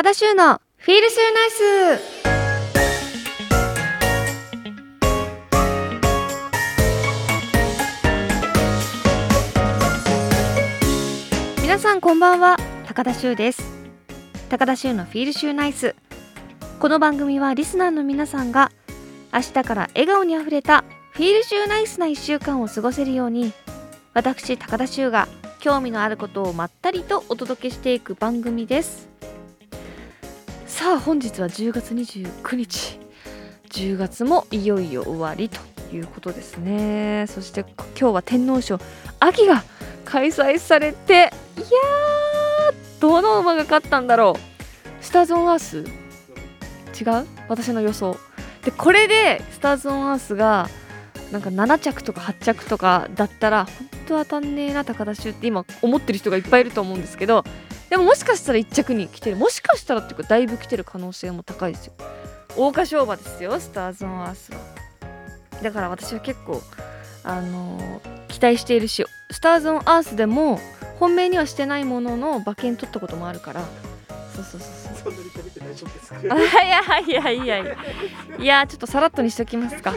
高田修のフィールシューナイス。皆さんこんばんは高田修です。高田修のフィールシューナイス。この番組はリスナーの皆さんが明日から笑顔にあふれたフィールシューナイスな1週間を過ごせるように私高田修が興味のあることをまったりとお届けしていく番組です。さあ本日は10月29日。10月もいよいよ終わりということですね。そして今日は天皇賞秋が開催されていやーどの馬が勝ったんだろう。スターズ・オン・アース。違う？私の予想。でこれでスターズ・オン・アースがなんか7着とか8着とかだったら本当当たんねえな高田修って今思ってる人がいっぱいいると思うんですけどでももしかしたら1着に来てる。もしかしたらっていうかだいぶ来てる可能性も高いですよ。桜花賞馬ですよスターズ・オン・アースは。だから私は結構あのー期待しているしスターズ・オン・アースでも本命にはしてないものの馬券取ったこともあるから。そうそうそうそう。そんなに食べて大丈夫ですか？あいやいやいやいや。いやちょっとさらっとにしときますか。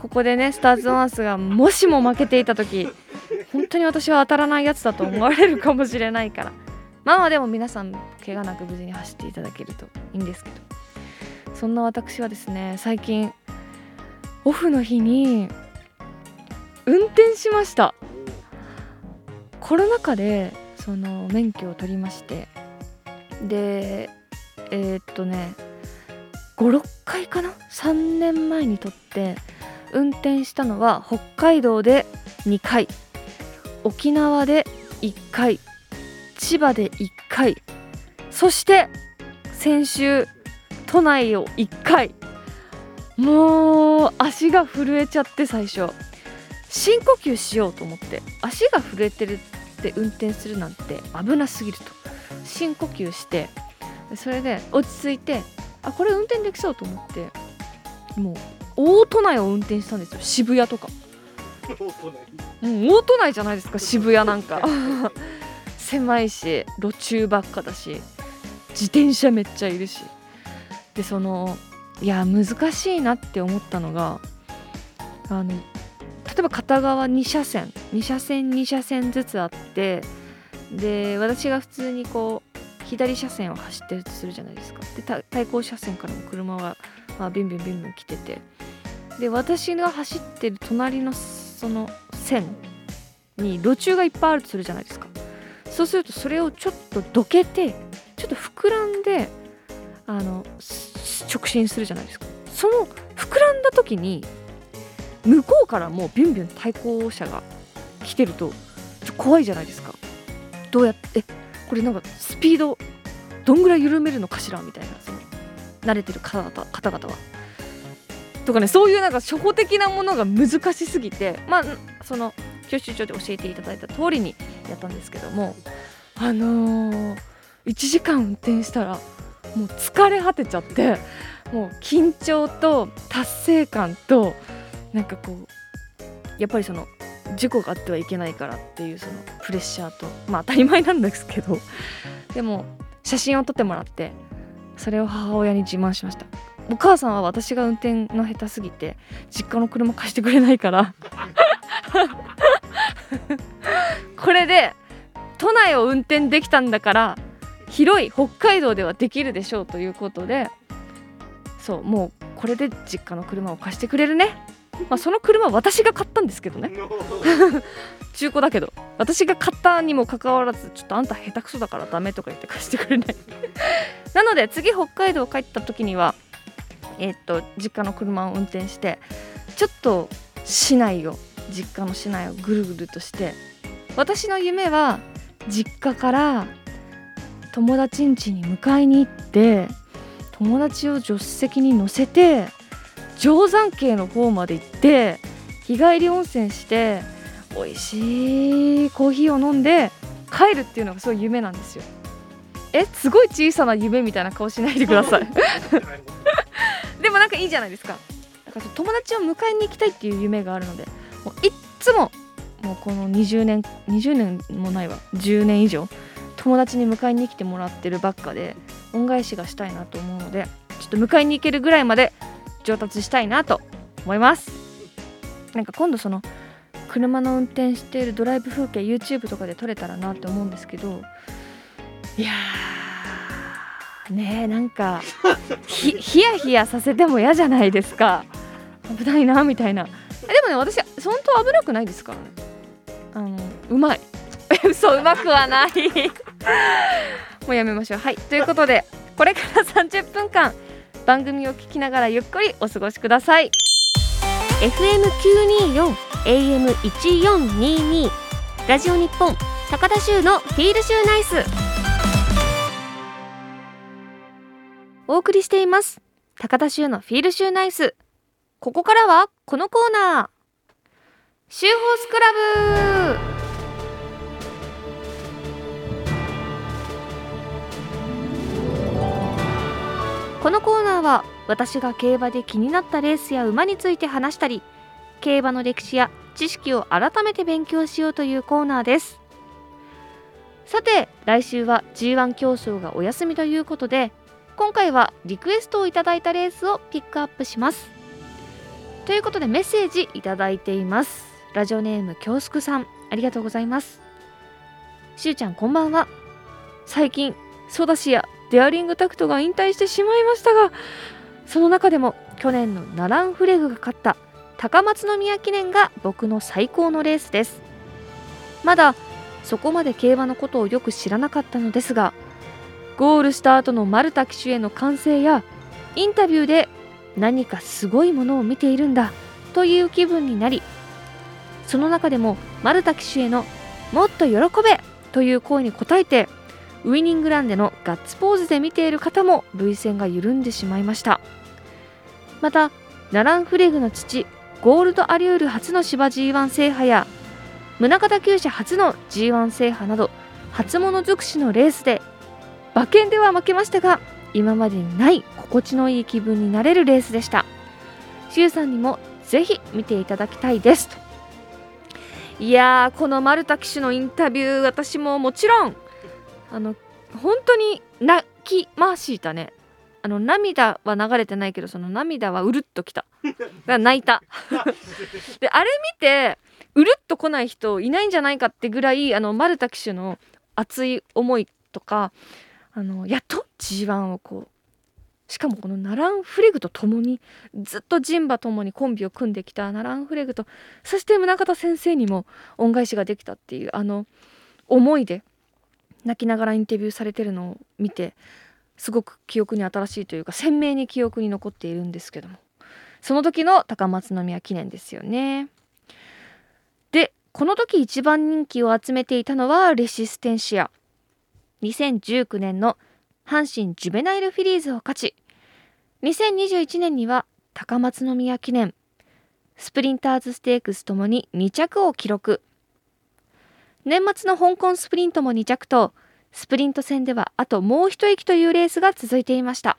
ここでねスターズ・オン・アースがもしも負けていた時本当に私は当たらないやつだと思われるかもしれないからまあまあでも皆さん怪我なく無事に走っていただけるといいんですけど。そんな私はですね最近オフの日に運転しました。コロナ禍でその免許を取りまして。でえーっとね56回かな？3年前に取って運転したのは北海道で2回。沖縄で1回。千葉で1回。そして先週都内を1回。もう足が震えちゃって最初。深呼吸しようと思って。足が震えてるって運転するなんて危なすぎると。深呼吸して。それで落ち着いてあこれ運転できそうと思って。もう大都内を運転したんですよ。渋谷とか。うん大都内じゃないですか渋谷なんか 狭いし路中ばっかだし自転車めっちゃいるし。でそのいや難しいなって思ったのがあの例えば片側2車線2車線2車線ずつあってで私が普通にこう左車線を走ってるとするじゃないですか。で対向車線からも車は、まあ、ビンビンビンビン来てて。で私が走ってる隣のその線に路中がいっぱいあるとするじゃないですか。そうするとそれをちょっとどけてちょっと膨らんであの直進するじゃないですかその膨らんだ時に向こうからもうビュンビュン対向車が来てるとちょ怖いじゃないですかどうやってこれなんかスピードどんぐらい緩めるのかしらみたいなその慣れてる方々方々は。とかねそういうなんか初歩的なものが難しすぎてまあその教習所で教えていただいた通りにやったんですけどもあのー、1時間運転したらもう疲れ果てちゃってもう緊張と達成感となんかこうやっぱりその事故があってはいけないからっていうそのプレッシャーとまあ当たり前なんですけどでも写真を撮ってもらってそれを母親に自慢しました。お母さんは私が運転の下手すぎて実家の車貸してくれないから。これで都内を運転できたんだから広い北海道ではできるでしょうということでそうもうこれで実家の車を貸してくれるね。まあその車は私が買ったんですけどね。中古だけど。私が買ったにもかかわらずちょっとあんた下手くそだからダメとか言って貸してくれない。なので次北海道帰った時にはえーっと実家の車を運転してちょっと市内を実家の市内をぐるぐるとして私の夢は実家から友達ん家に迎えに行って友達を助手席に乗せて定山渓の方まで行って日帰り温泉して美味しいコーヒーを飲んで帰るっていうのがすごい夢なんですよ。えすごい小さな夢みたいな顔しないでください。でもなんかいいじゃないですか。だから友達を迎えに行きたいっていう夢があるのでもういっつももうこの20年20年もないわ。10年以上。友達に迎えに来てもらってるばっかで恩返しがしたいなと思うのでちょっと迎えに行けるぐらいまで上達したいなと思います。なんか今度その車の運転しているドライブ風景 YouTube とかで撮れたらなって思うんですけどいやーねえなんかひヒヤヒヤさせても嫌じゃないですか。危ないなみたいな。でもね私本当危なくないですか？らねあのうまい。嘘うまくはない。もうやめましょう。はい。ということでこれから30分間番組を聞きながらゆっくりお過ごしください。FM924 AM1422 ラジオ日本高田州のフィールシューナイスお送りしています高田州のフィールシューナイス。ここからはこのコーナーシューホースクラブこのコーナーは私が競馬で気になったレースや馬について話したり競馬の歴史や知識を改めて勉強しようというコーナーです。さて来週は G1 競争がお休みということで今回はリクエストをいただいたレースをピックアップします。ということでメッセージいただいています。ラジオネーム京介さんありがとうございます。しゅうちゃんこんばんは。最近ソダシやデアリングタクトが引退してしまいましたがその中でも去年のナランフレグが勝った高松宮記念が僕の最高のレースです。まだそこまで競馬のことをよく知らなかったのですがゴールした後のマルタ騎手への歓声やインタビューで何かすごいものを見ているんだという気分になりその中でもマルタ騎手へのもっと喜べという声に応えてウイニングランでのガッツポーズで見ている方も涙腺が緩んでしまいました。またナランフレグの父ゴールドアリュール初の芝 G1 制覇や宗像厩舎初の G1 制覇など初物尽くしのレースで馬券では負けましたが今までにない心地のいい気分になれるレースでした。シュウさんにもぜひ見ていただきたいです。といやーこのマルタ騎手のインタビュー私ももちろんあの本当に泣きましたね。あの涙は流れてないけどその涙はうるっときた。が泣いた。であれ見てうるっと来ない人いないんじゃないかってぐらいあのマルタ騎手の熱い思いとかあのやっと G1 をこうしかもこのナランフレグと共にずっとジンバともにコンビを組んできたナランフレグとそして宗像先生にも恩返しができたっていうあの思いで泣きながらインタビューされてるのを見てすごく記憶に新しいというか鮮明に記憶に残っているんですけどもその時の高松宮記念ですよね。でこの時一番人気を集めていたのはレシステンシア2019年の阪神ジュベナイルフィリーズを勝ち2021年には高松宮記念。スプリンターズステークスともに2着を記録。年末の香港スプリントも2着とスプリント戦ではあともう一息というレースが続いていました。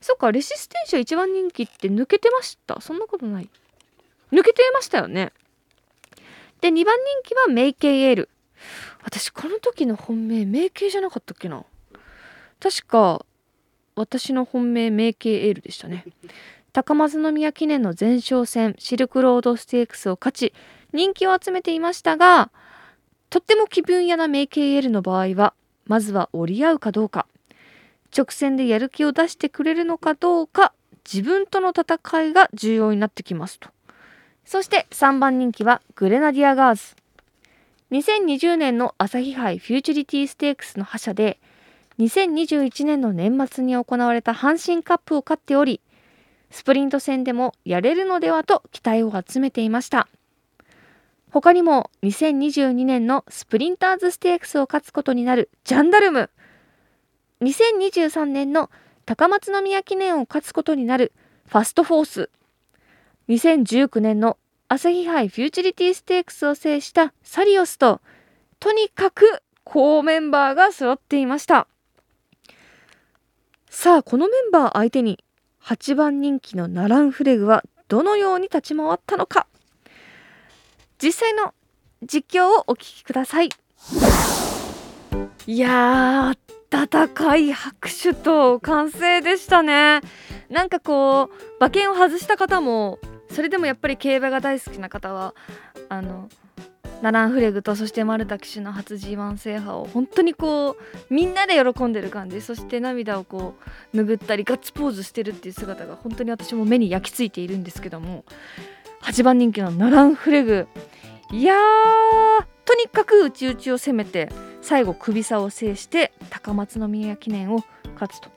そっかレシステンシャ一番人気って抜けてました。そんなことない。抜けてましたよね。で2番人気はメイケイエール。私この時の本命メイケイじゃなかったっけな。確か私の本命メイケイエールでしたね。高松宮記念の前哨戦シルクロードステークスを勝ち人気を集めていましたがとっても気分屋なメイケイエルの場合はまずは折り合うかどうか。直線でやる気を出してくれるのかどうか自分との戦いが重要になってきますと。そして3番人気はグレナディアガーズ。2020年の朝日杯フューチュリティステークスの覇者で2021年の年末に行われた阪神カップを勝っておりスプリント戦でもやれるのではと期待を集めていました。他にも2022年のスプリンターズステークスを勝つことになるジャンダルム2023年の高松宮記念を勝つことになるファストフォース2019年の朝日杯フューチュリティステークスを制したサリオスととにかく好メンバーが揃っていました。さあこのメンバー相手に8番人気のナランフレグはどのように立ち回ったのか。実際の実況をお聞きください。いや温かい拍手と完成でしたね。なんかこう馬券を外した方もそれでもやっぱり競馬が大好きな方はあのナランフレグとそしてマルタ騎手の初 G1 制覇を本当にこうみんなで喜んでる感じ。そして涙をこう拭ったりガッツポーズしてるっていう姿が本当に私も目に焼き付いているんですけども。8番人気のナランフレグ。いやーとにかく内々を攻めて最後首差を制して高松宮記念を勝つと。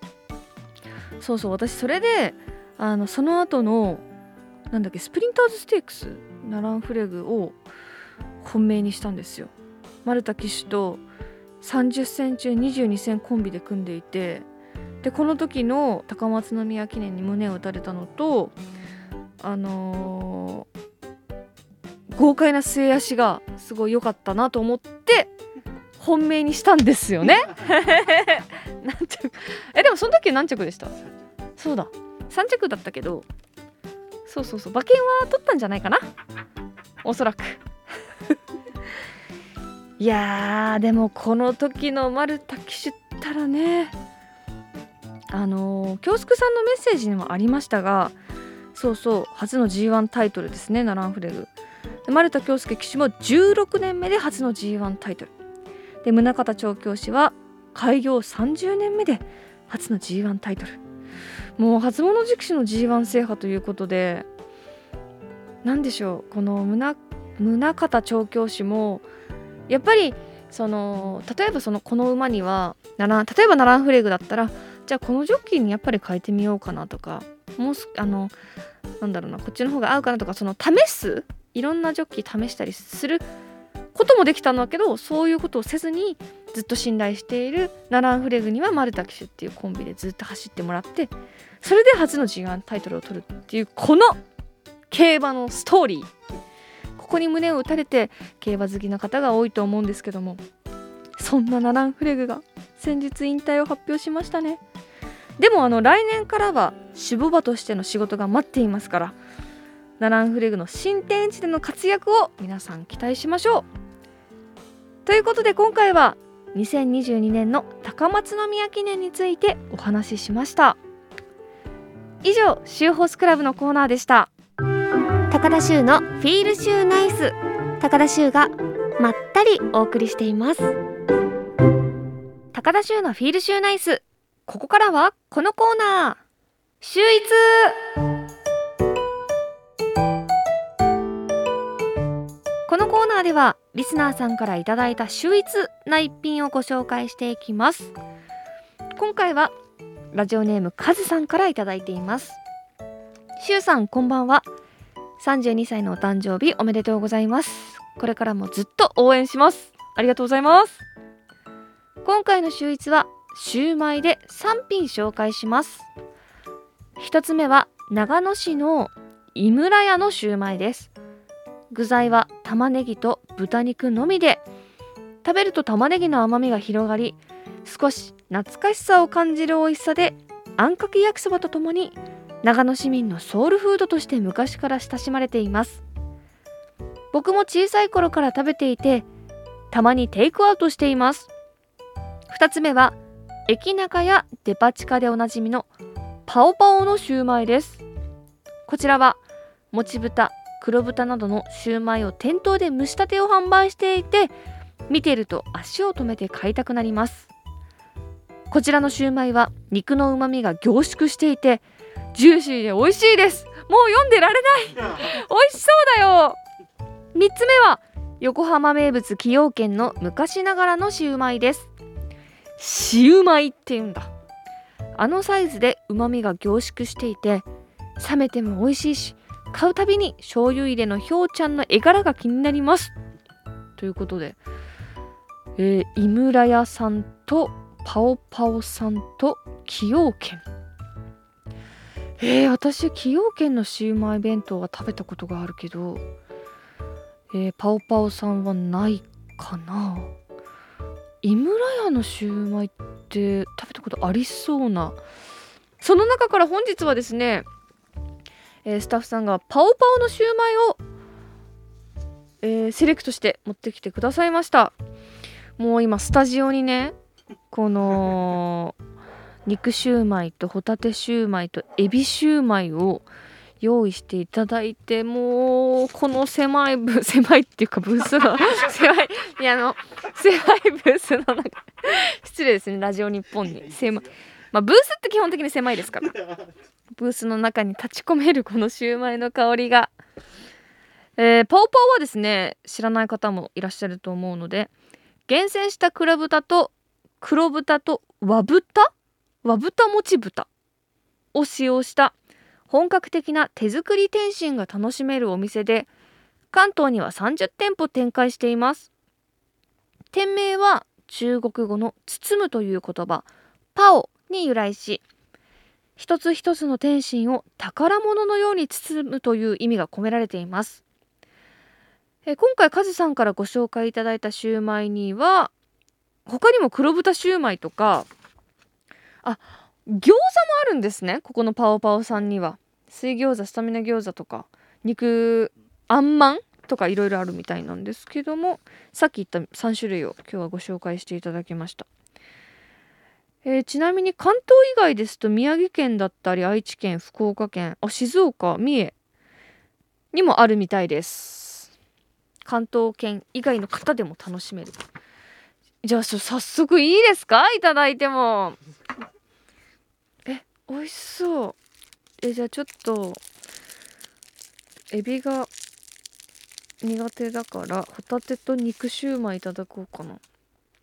そうそう私それであのその後のなんだっけスプリンターズステークス？ナランフレグを本命にしたんですよ。丸田騎手と30戦中22戦コンビで組んでいてでこの時の高松宮記念に胸を打たれたのとあのー、豪快な末脚がすごい良かったなと思って本命にしたんですよね。何着えでもその時何着でした？そうだ。3着だったけどそうそうそう。馬券は取ったんじゃないかな。おそらくいやでもこの時の丸田騎手ったらねあのー、京介さんのメッセージにもありましたがそうそう初の G1 タイトルですねナランフレグ。丸田京介騎手も16年目で初の G1 タイトル。で宗像調教師は開業30年目で初の G1 タイトル。もう初物軸手の G1 制覇ということで何でしょうこの宗像調教師もやっぱりその例えばそのこの馬には例えばナランフレグだったらじゃあこのジョッキーにやっぱり変えてみようかなとかもうあのなんだろうなこっちの方が合うかなとかその試すいろんなジョッキー試したりすることもできたんだけどそういうことをせずにずっと信頼しているナランフレグにはマルタ騎手っていうコンビでずっと走ってもらってそれで初の G1 タイトルを取るっていうこの競馬のストーリー。ここに胸を打たれて競馬好きな方が多いと思うんですけどもそんなナランフレグが先日引退を発表しましたね。でもあの来年からは守護馬としての仕事が待っていますからナランフレグの新天地での活躍を皆さん期待しましょう。ということで今回は2022年の高松宮記念についてお話ししました。以上シューホースクラブのコーナーでした。高田修のフィールシューナイス。高田修がまったりお送りしています。高田修のフィールシューナイス。ここからはこのコーナー。秀逸。このコーナーではリスナーさんからいただいた秀逸な一品をご紹介していきます。今回はラジオネームカズさんからいただいています。しゅうさんこんばんは。32歳のお誕生日おめでとうございます。これからもずっと応援します。ありがとうございます。今回の秀逸はシューマイで3品紹介します。1つ目は長野市の井村屋のシューマイです。具材は玉ねぎと豚肉のみで食べると玉ねぎの甘みが広がり少し懐かしさを感じる美味しさであんかけ焼きそばとともに長野市民のソウルフードとして昔から親しまれています。僕も小さい頃から食べていてたまにテイクアウトしています。2つ目は駅中やデパ地下でおなじみのパオパオのシューマイです。こちらはもち豚黒豚などのシューマイを店頭で蒸したてを販売していて見てると足を止めて買いたくなります。こちらのシューマイは肉のうまみが凝縮していてジューシーで美味しいです。もう読んでられない。美味しそうだよ。3つ目は横浜名物崎陽軒の昔ながらのシウマイです。シウマイって言うんだ。あのサイズで旨味が凝縮していて冷めても美味しいし買うたびに醤油入れのひょうちゃんの絵柄が気になります。ということで、えー、井村屋さんとパオパオさんと崎陽軒。えー、私崎陽軒のシウマイ弁当は食べたことがあるけど、えー、パオパオさんはないかな。井村屋のシウマイって食べたことありそうな。その中から本日はですね、えー、スタッフさんがパオパオのシウマイを、えー、セレクトして持ってきてくださいました。もう今スタジオにねこの肉シューマイとホタテシューマイとエビシューマイを用意していただいてもうこの狭いブ狭いっていうかブースの 狭いいやあの狭いブースの中失礼ですねラジオ日本に。狭いまあブースって基本的に狭いですから。ブースの中に立ち込めるこのシューマイの香りが。えー、パオパオはですね知らない方もいらっしゃると思うので厳選した黒豚と黒豚と和豚和豚もち豚を使用した本格的な手作り点心が楽しめるお店で関東には30店舗展開しています。店名は中国語の包むという言葉パオに由来し一つ一つの点心を宝物のように包むという意味が込められています。え今回カズさんからご紹介いただいたシューマイには他にも黒豚シューマイとかあ餃子もあるんですねここのパオパオさんには。水餃子スタミナ餃子とか。肉あんまんとかいろいろあるみたいなんですけどもさっき言った3種類を今日はご紹介していただきました、えー、ちなみに関東以外ですと宮城県だったり愛知県福岡県あ静岡三重にもあるみたいです。関東圏以外の方でも楽しめる。じゃあ早速いいですか？いただいても。美味しそう。えじゃあちょっとエビが苦手だからホタテと肉シューマイいただこうかな。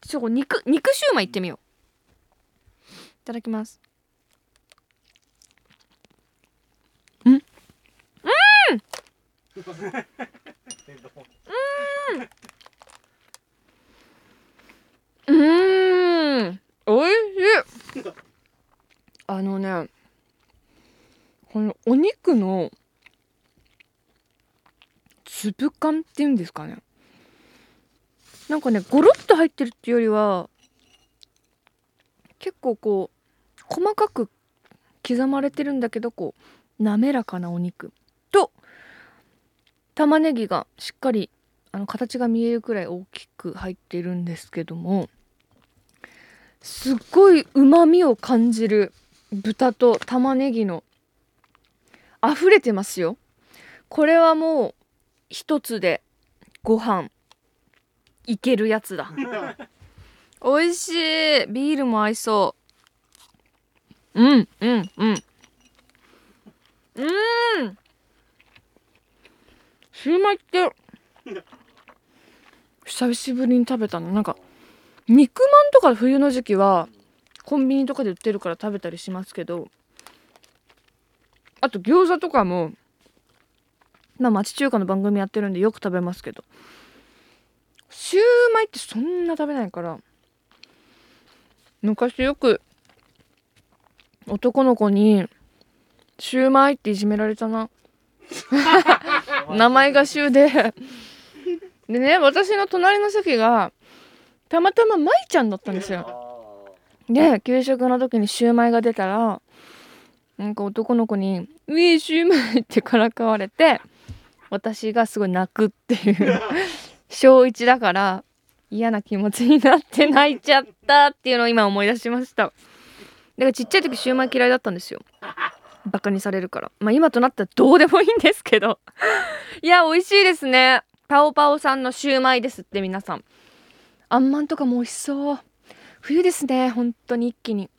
ちょ肉肉シューマイいってみよう。いただきます。ん。うん。うんうんおいしいあのねこのお肉の粒感っていうんですかね。なんかねゴロッと入ってるっていうよりは結構こう細かく刻まれてるんだけどこう滑らかなお肉と玉ねぎがしっかりあの形が見えるくらい大きく入ってるんですけどもすっごいうまみを感じる豚と玉ねぎの溢れてますよ。これはもう一つでご飯いけるやつだ。美味しい。ビールも合いそう。うんうんうん。うん。シューマイって久しぶりに食べたの。なんか肉まんとか冬の時期はコンビニとかで売ってるから食べたりしますけどあと餃子とかもまあ町中華の番組やってるんでよく食べますけどシューマイってそんな食べないから昔よく男の子に「シューマイ」っていじめられたな。名前がシューで。でね私の隣の席がたまたま舞ちゃんだったんですよ。で給食の時にシューマイが出たらなんか男の子に「ウィーシューマイ」ってからかわれて私がすごい泣くっていう小1だから嫌な気持ちになって泣いちゃったっていうのを今思い出しました。だからちっちゃい時シューマイ嫌いだったんですよ。バカにされるから。まあ今となったらどうでもいいんですけど。いや美味しいですね。パオパオさんのシューマイですって皆さん。あんまんとかも美味しそう。冬ですね本当に一気に。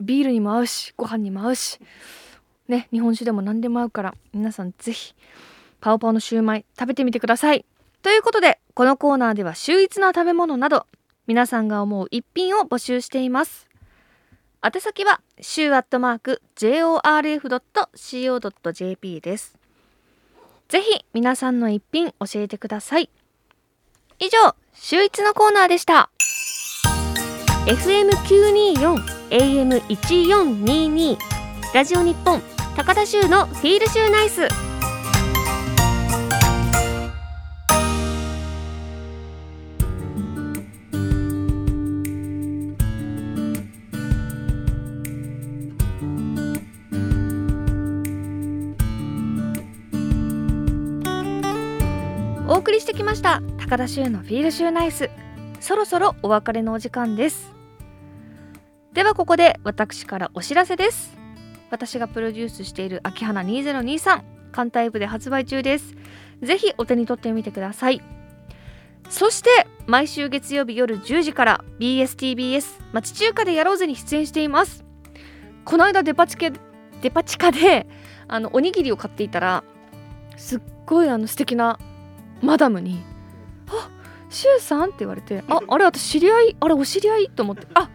ビールにも合うしご飯にも合うし。ね日本酒でも何でも合うから皆さん是非パオパオのシューマイ食べてみてください。ということでこのコーナーでは秀逸な食べ物など皆さんが思う一品を募集しています。宛先は週アットマーク jorf.co.jp です。ぜひ皆さんの一品教えてください。以上週一のコーナーでした。FM924 AM1422 ラジオ日本高田州のフィールシューナイス。お送りしてきました高田州のフィールシューナイス。そろそろお別れのお時間です。ではここで私からお知らせです。私がプロデュースしている秋花2023艦隊部で発売中です。ぜひお手に取ってみてください。そして毎週月曜日夜10時から BSTBS 町中華でやろうぜに出演しています。この間デパ地下デパ地下であのおにぎりを買っていたらすっごいあの素敵なマダムに「あシュウさん?」って言われて「ああれ私知り合いあれお知り合い?」と思って「あ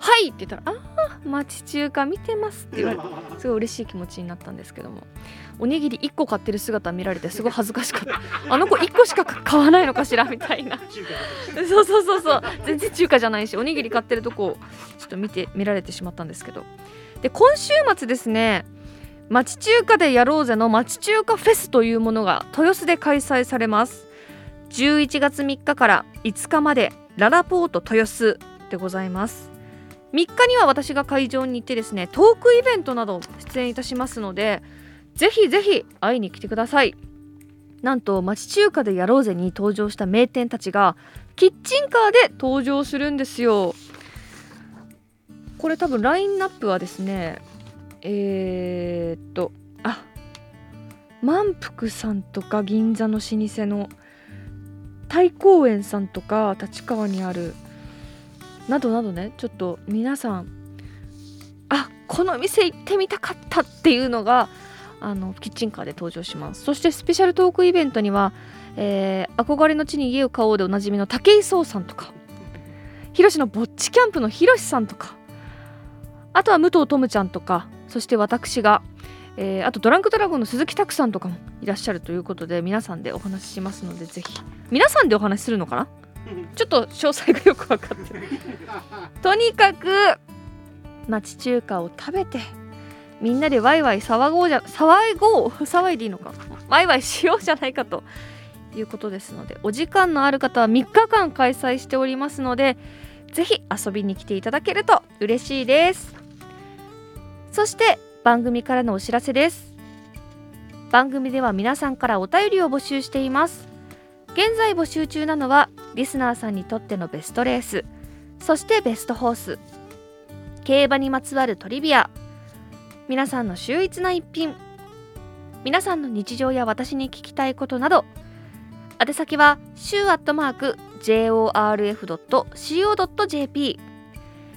はい!」って言ったら「ああ町中華見てます」って言われて すごい嬉しい気持ちになったんですけどもおにぎり1個買ってる姿見られてすごい恥ずかしかった。あの子1個しか買わないのかしらみたいな。そうそうそうそう。全然中華じゃないしおにぎり買ってるとこちょっと見て見られてしまったんですけど。で今週末ですね町中華でやろうぜの町中華フェスというものが豊洲で開催されます。11月3日から5日までララポート豊洲でございます3日には私が会場に行ってですねトークイベントなど出演いたしますのでぜひぜひ会いに来てください。なんと町中華でやろうぜに登場した名店たちがキッチンカーで登場するんですよ。これ多分ラインナップはですねえー、っとあ満腹さんとか銀座の老舗の太公園さんとか立川にあるなどなどねちょっと皆さんあこの店行ってみたかったっていうのがあのキッチンカーで登場します。そしてスペシャルトークイベントには、えー、憧れの地に家を買おうでおなじみの武井壮さんとかひろしのぼっちキャンプのひろしさんとかあとは武藤トムちゃんとかそして私が、えー、あとドランクドラゴンの鈴木拓さんとかもいらっしゃるということで皆さんでお話ししますのでぜひ皆さんでお話しするのかな？ちょっと詳細がよく分かってるとにかく町中華を食べてみんなでワイワイ騒ごうじゃ騒ごう騒いでいいのか。ワイワイしようじゃないかと。いうことですのでお時間のある方は3日間開催しておりますのでぜひ遊びに来ていただけると嬉しいです。そして番組からのお知らせです。番組では皆さんからお便りを募集しています。現在募集中なのはリスナーさんにとってのベストレース。そしてベストホース。競馬にまつわるトリビア。皆さんの秀逸な一品。皆さんの日常や私に聞きたいことなど。宛先は週アットマーク jorf.co.jp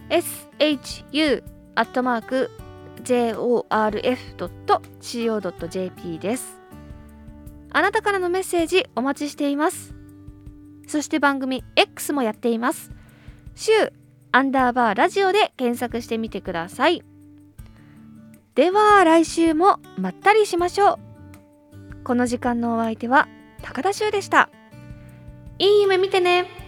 shu アットマーク jorf.co.jp です。あなたからのメッセージお待ちしています。そして番組 X もやっています。週アンダーバーラジオで検索してみてください。では来週もまったりしましょう。この時間のお相手は高田修でした。いい夢見てね。